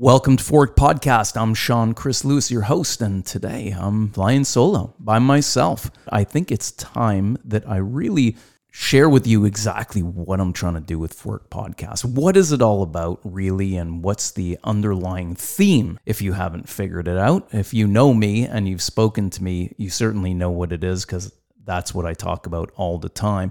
Welcome to Fork Podcast. I'm Sean Chris Lewis, your host, and today I'm flying solo by myself. I think it's time that I really share with you exactly what I'm trying to do with Fork Podcast. What is it all about, really, and what's the underlying theme if you haven't figured it out? If you know me and you've spoken to me, you certainly know what it is because that's what I talk about all the time.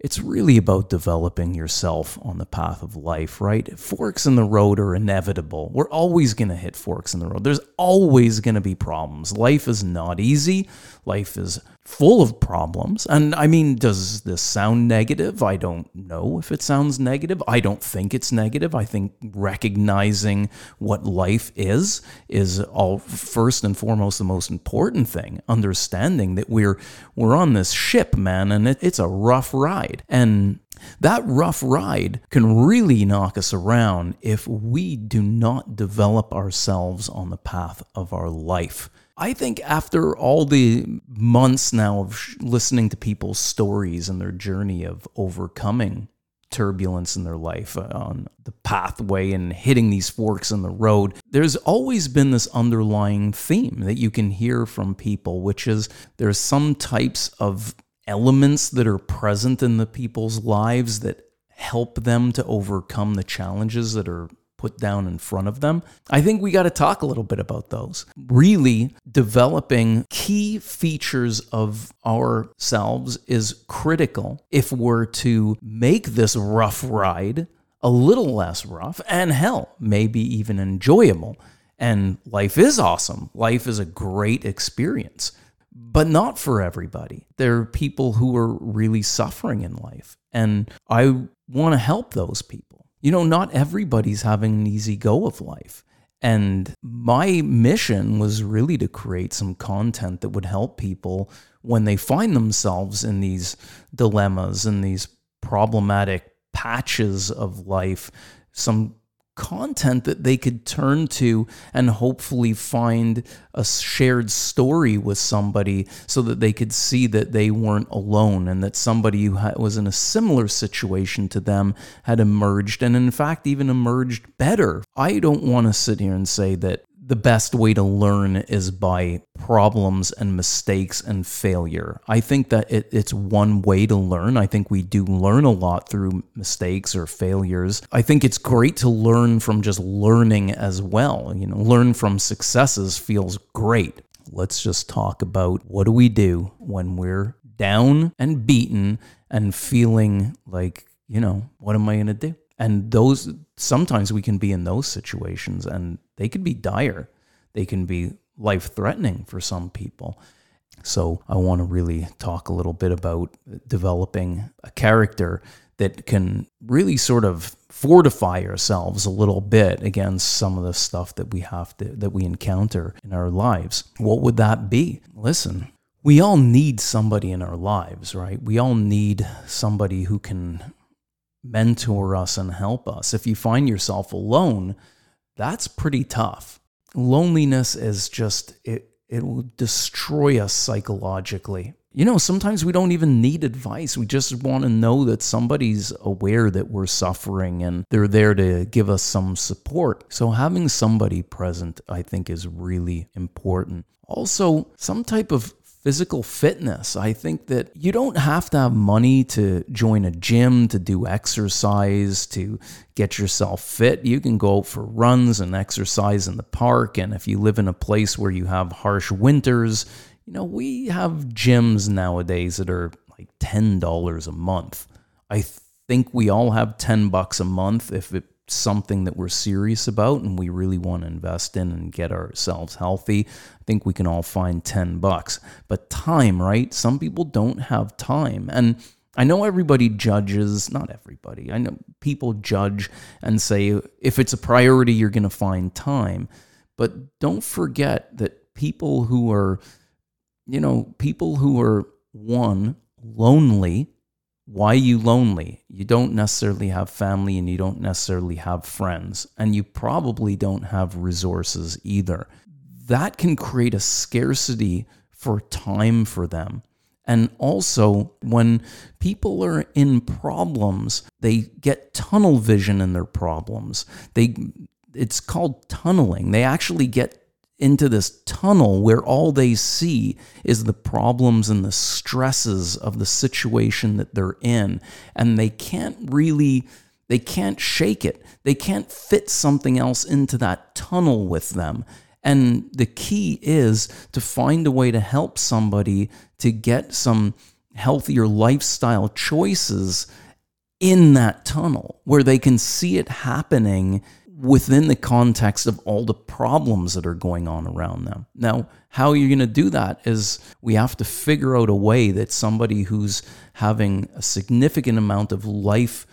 It's really about developing yourself on the path of life, right? Forks in the road are inevitable. We're always going to hit forks in the road. There's always going to be problems. Life is not easy. Life is full of problems. And I mean, does this sound negative? I don't know if it sounds negative. I don't think it's negative. I think recognizing what life is is all first and foremost the most important thing. Understanding that we're we're on this ship, man, and it, it's a rough ride. And that rough ride can really knock us around if we do not develop ourselves on the path of our life. I think after all the months now of listening to people's stories and their journey of overcoming turbulence in their life uh, on the pathway and hitting these forks in the road, there's always been this underlying theme that you can hear from people, which is there's some types of elements that are present in the people's lives that help them to overcome the challenges that are put down in front of them. I think we got to talk a little bit about those. Really developing key features of ourselves is critical if we're to make this rough ride a little less rough and hell, maybe even enjoyable. And life is awesome. Life is a great experience, but not for everybody. There are people who are really suffering in life. And I want to help those people. You know, not everybody's having an easy go of life. And my mission was really to create some content that would help people when they find themselves in these dilemmas and these problematic patches of life, some content that they could turn to and hopefully find a shared story with somebody so that they could see that they weren't alone and that somebody who was in a similar situation to them had emerged and in fact even emerged better. I don't want to sit here and say that the best way to learn is by problems and mistakes and failure. I think that it, it's one way to learn. I think we do learn a lot through mistakes or failures. I think it's great to learn from just learning as well. You know, learn from successes feels great. Let's just talk about what do we do when we're down and beaten and feeling like, you know, what am I going to do? And those sometimes we can be in those situations and they could be dire. They can be life threatening for some people. So I want to really talk a little bit about developing a character that can really sort of fortify ourselves a little bit against some of the stuff that we have to that we encounter in our lives. What would that be? Listen, we all need somebody in our lives, right? We all need somebody who can mentor us and help us. If you find yourself alone, that's pretty tough. Loneliness is just, it, it will destroy us psychologically. You know, sometimes we don't even need advice. We just want to know that somebody's aware that we're suffering and they're there to give us some support. So, having somebody present, I think, is really important. Also, some type of physical fitness. I think that you don't have to have money to join a gym, to do exercise, to get yourself fit. You can go for runs and exercise in the park. And if you live in a place where you have harsh winters, you know, we have gyms nowadays that are like $10 a month. I think we all have 10 bucks a month if it something that we're serious about and we really want to invest in and get ourselves healthy, I think we can all find 10 bucks. But time, right? Some people don't have time. And I know everybody judges, not everybody. I know people judge and say if it's a priority, you're going to find time. But don't forget that people who are, you know, people who are one, lonely, why are you lonely? You don't necessarily have family and you don't necessarily have friends, and you probably don't have resources either. That can create a scarcity for time for them. And also, when people are in problems, they get tunnel vision in their problems. They it's called tunneling. They actually get into this tunnel where all they see is the problems and the stresses of the situation that they're in. And they can't really they can't shake it. They can't fit something else into that tunnel with them. And the key is to find a way to help somebody to get some healthier lifestyle choices in that tunnel where they can see it happening within the context of all the problems that are going on around them. Now, how you're going to do that is we have to figure out a way that somebody who's having a significant amount of life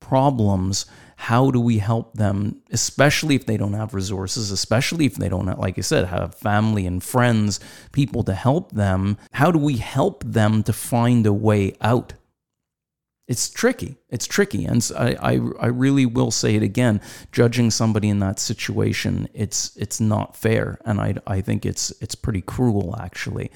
problems how do we help them especially if they don't have resources especially if they don't have, like i said have family and friends people to help them how do we help them to find a way out it's tricky. It's tricky, and I, I, I really will say it again. Judging somebody in that situation, it's it's not fair, and I, I think it's it's pretty cruel actually.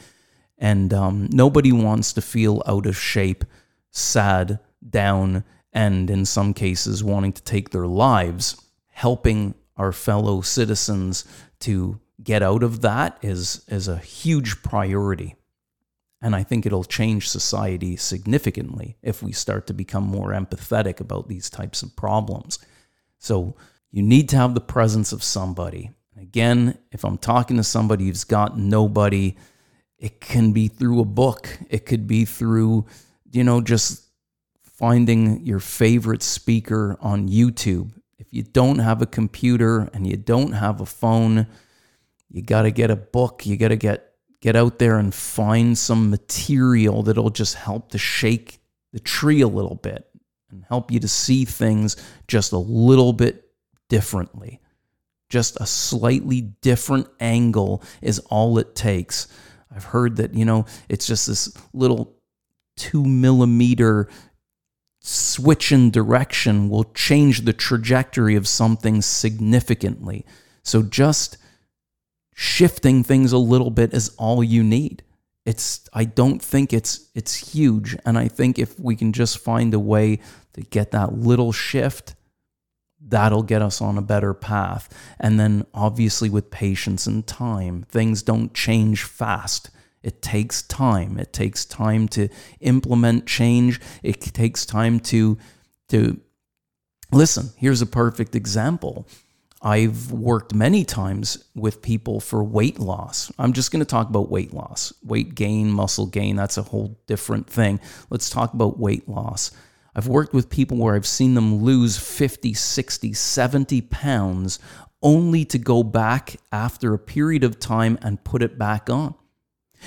And um, nobody wants to feel out of shape, sad, down, and in some cases wanting to take their lives. Helping our fellow citizens to get out of that is is a huge priority. And I think it'll change society significantly if we start to become more empathetic about these types of problems. So you need to have the presence of somebody. Again, if I'm talking to somebody who's got nobody, it can be through a book, it could be through, you know, just finding your favorite speaker on YouTube. If you don't have a computer and you don't have a phone, you got to get a book, you got to get get out there and find some material that'll just help to shake the tree a little bit and help you to see things just a little bit differently. Just a slightly different angle is all it takes. I've heard that, you know, it's just this little two millimeter switch in direction will change the trajectory of something significantly. So just shifting things a little bit is all you need. It's I don't think it's it's huge and I think if we can just find a way to get that little shift that'll get us on a better path. And then obviously with patience and time, things don't change fast. It takes time. It takes time to implement change. It takes time to to listen. Here's a perfect example. I've worked many times with people for weight loss. I'm just going to talk about weight loss. Weight gain, muscle gain, that's a whole different thing. Let's talk about weight loss. I've worked with people where I've seen them lose 50, 60, 70 pounds only to go back after a period of time and put it back on.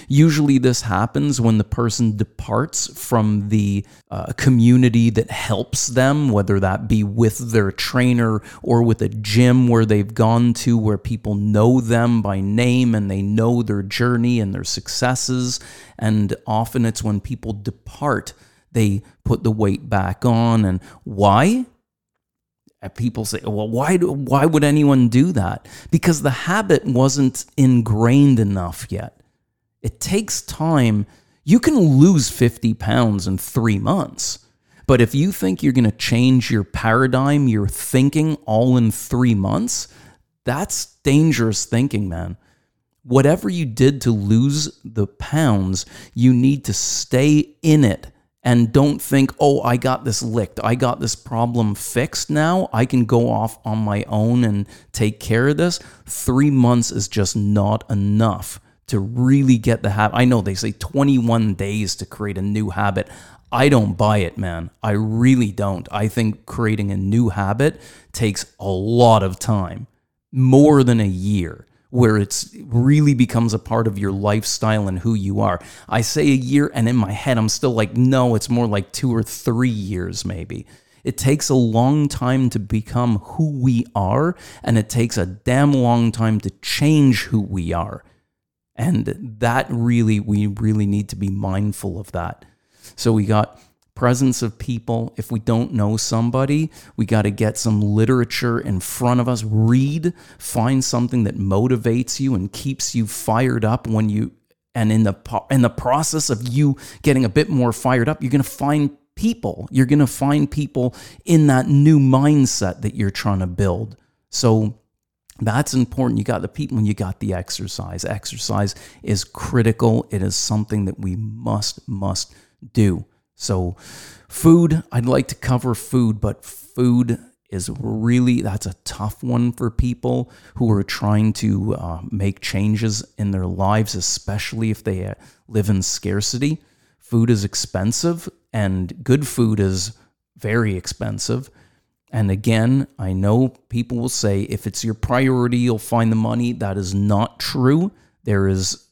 Usually, this happens when the person departs from the uh, community that helps them, whether that be with their trainer or with a gym where they've gone to where people know them by name and they know their journey and their successes. And often it's when people depart, they put the weight back on. And why? People say, well, why, do, why would anyone do that? Because the habit wasn't ingrained enough yet. It takes time. You can lose 50 pounds in three months. But if you think you're going to change your paradigm, your thinking all in three months, that's dangerous thinking, man. Whatever you did to lose the pounds, you need to stay in it and don't think, oh, I got this licked. I got this problem fixed now. I can go off on my own and take care of this. Three months is just not enough to really get the habit. I know they say 21 days to create a new habit. I don't buy it, man. I really don't. I think creating a new habit takes a lot of time, more than a year, where it really becomes a part of your lifestyle and who you are. I say a year, and in my head, I'm still like, no, it's more like two or three years, maybe. It takes a long time to become who we are, and it takes a damn long time to change who we are. And that really, we really need to be mindful of that. So we got presence of people. If we don't know somebody, we got to get some literature in front of us, read, find something that motivates you and keeps you fired up when you and in the in the process of you getting a bit more fired up, you're going to find people. You're going to find people in that new mindset that you're trying to build. So that's important. You got the people and you got the exercise. Exercise is critical. It is something that we must, must do. So, food, I'd like to cover food, but food is really that's a tough one for people who are trying to uh, make changes in their lives especially if they uh, live in scarcity food is expensive and good food is very expensive and again i know people will say if it's your priority you'll find the money. That is not true. There is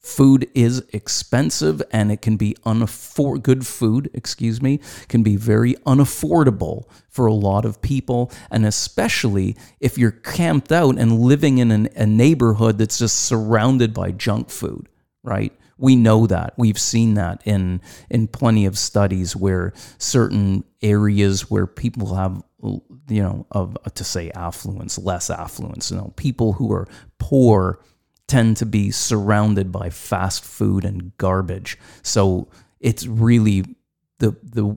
food is expensive and it can be unafford good food excuse me can be very unaffordable for a lot of people. And especially if you're camped out and living in an, a neighborhood that's just surrounded by junk food right? We know that. We've seen that in in plenty of studies where certain areas where people have you know of uh, to say affluence less affluence you know people who are poor tend to be surrounded by fast food and garbage. So it's really the the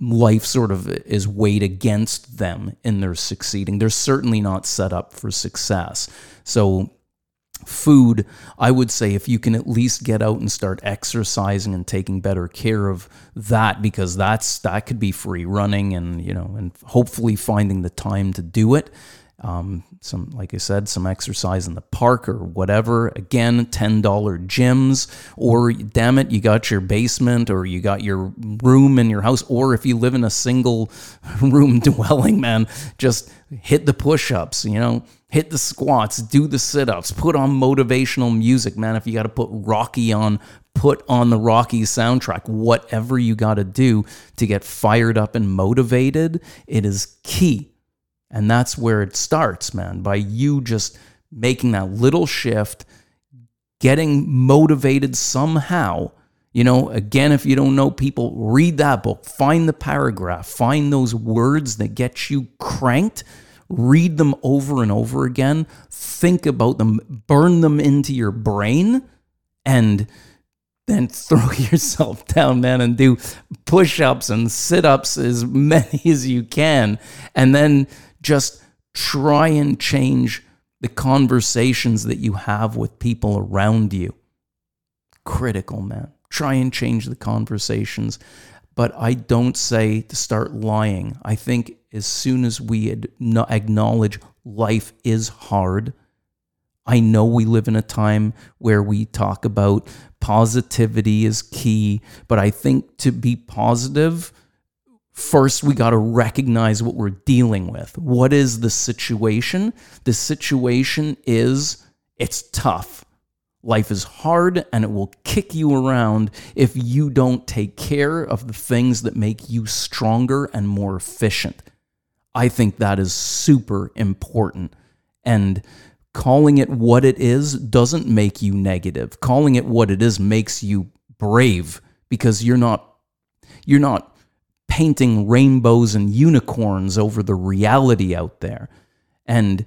life sort of is weighed against them in their succeeding. They're certainly not set up for success. So food, I would say if you can at least get out and start exercising and taking better care of that because that's that could be free running and you know and hopefully finding the time to do it um, some, like I said, some exercise in the park or whatever. Again, $10 gyms, or damn it, you got your basement or you got your room in your house, or if you live in a single room dwelling, man, just hit the push ups, you know, hit the squats, do the sit ups, put on motivational music, man. If you got to put Rocky on, put on the Rocky soundtrack, whatever you got to do to get fired up and motivated, it is key and that's where it starts, man, by you just making that little shift, getting motivated somehow. You know, again, if you don't know people, read that book, find the paragraph, find those words that get you cranked, read them over and over again, think about them, burn them into your brain, and then throw yourself down, man, and do push ups and sit ups as many as you can. And then just try and change the conversations that you have with people around you. Critical, man. Try and change the conversations. But I don't say to start lying. I think as soon as we acknowledge life is hard, I know we live in a time where we talk about positivity is key, but I think to be positive, first we got to recognize what we're dealing with. What is the situation? The situation is it's tough. Life is hard and it will kick you around if you don't take care of the things that make you stronger and more efficient. I think that is super important. And calling it what it is doesn't make you negative. Calling it what it is makes you brave because you're not you're not painting rainbows and unicorns over the reality out there. And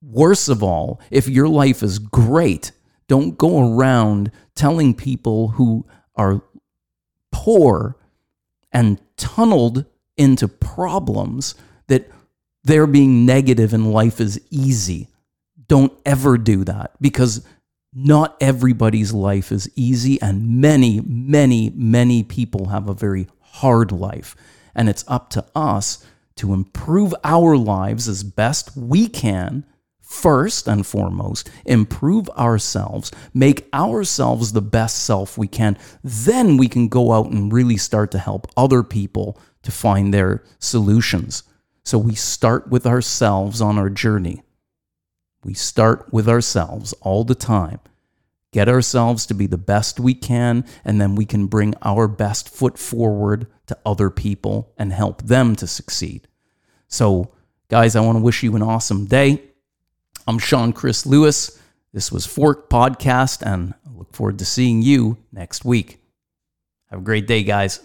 worst of all, if your life is great, don't go around telling people who are poor and tunneled into problems that they're being negative and life is easy. Don't ever do that because not everybody's life is easy, and many, many, many people have a very hard life. And it's up to us to improve our lives as best we can. First and foremost, improve ourselves, make ourselves the best self we can. Then we can go out and really start to help other people to find their solutions. So we start with ourselves on our journey. We start with ourselves all the time get ourselves to be the best we can, and then we can bring our best foot forward to other people and help them to succeed. So, guys, I want to wish you an awesome day. I'm Sean Chris Lewis. This was Fork Podcast, and I look forward to seeing you next week. Have a great day, guys.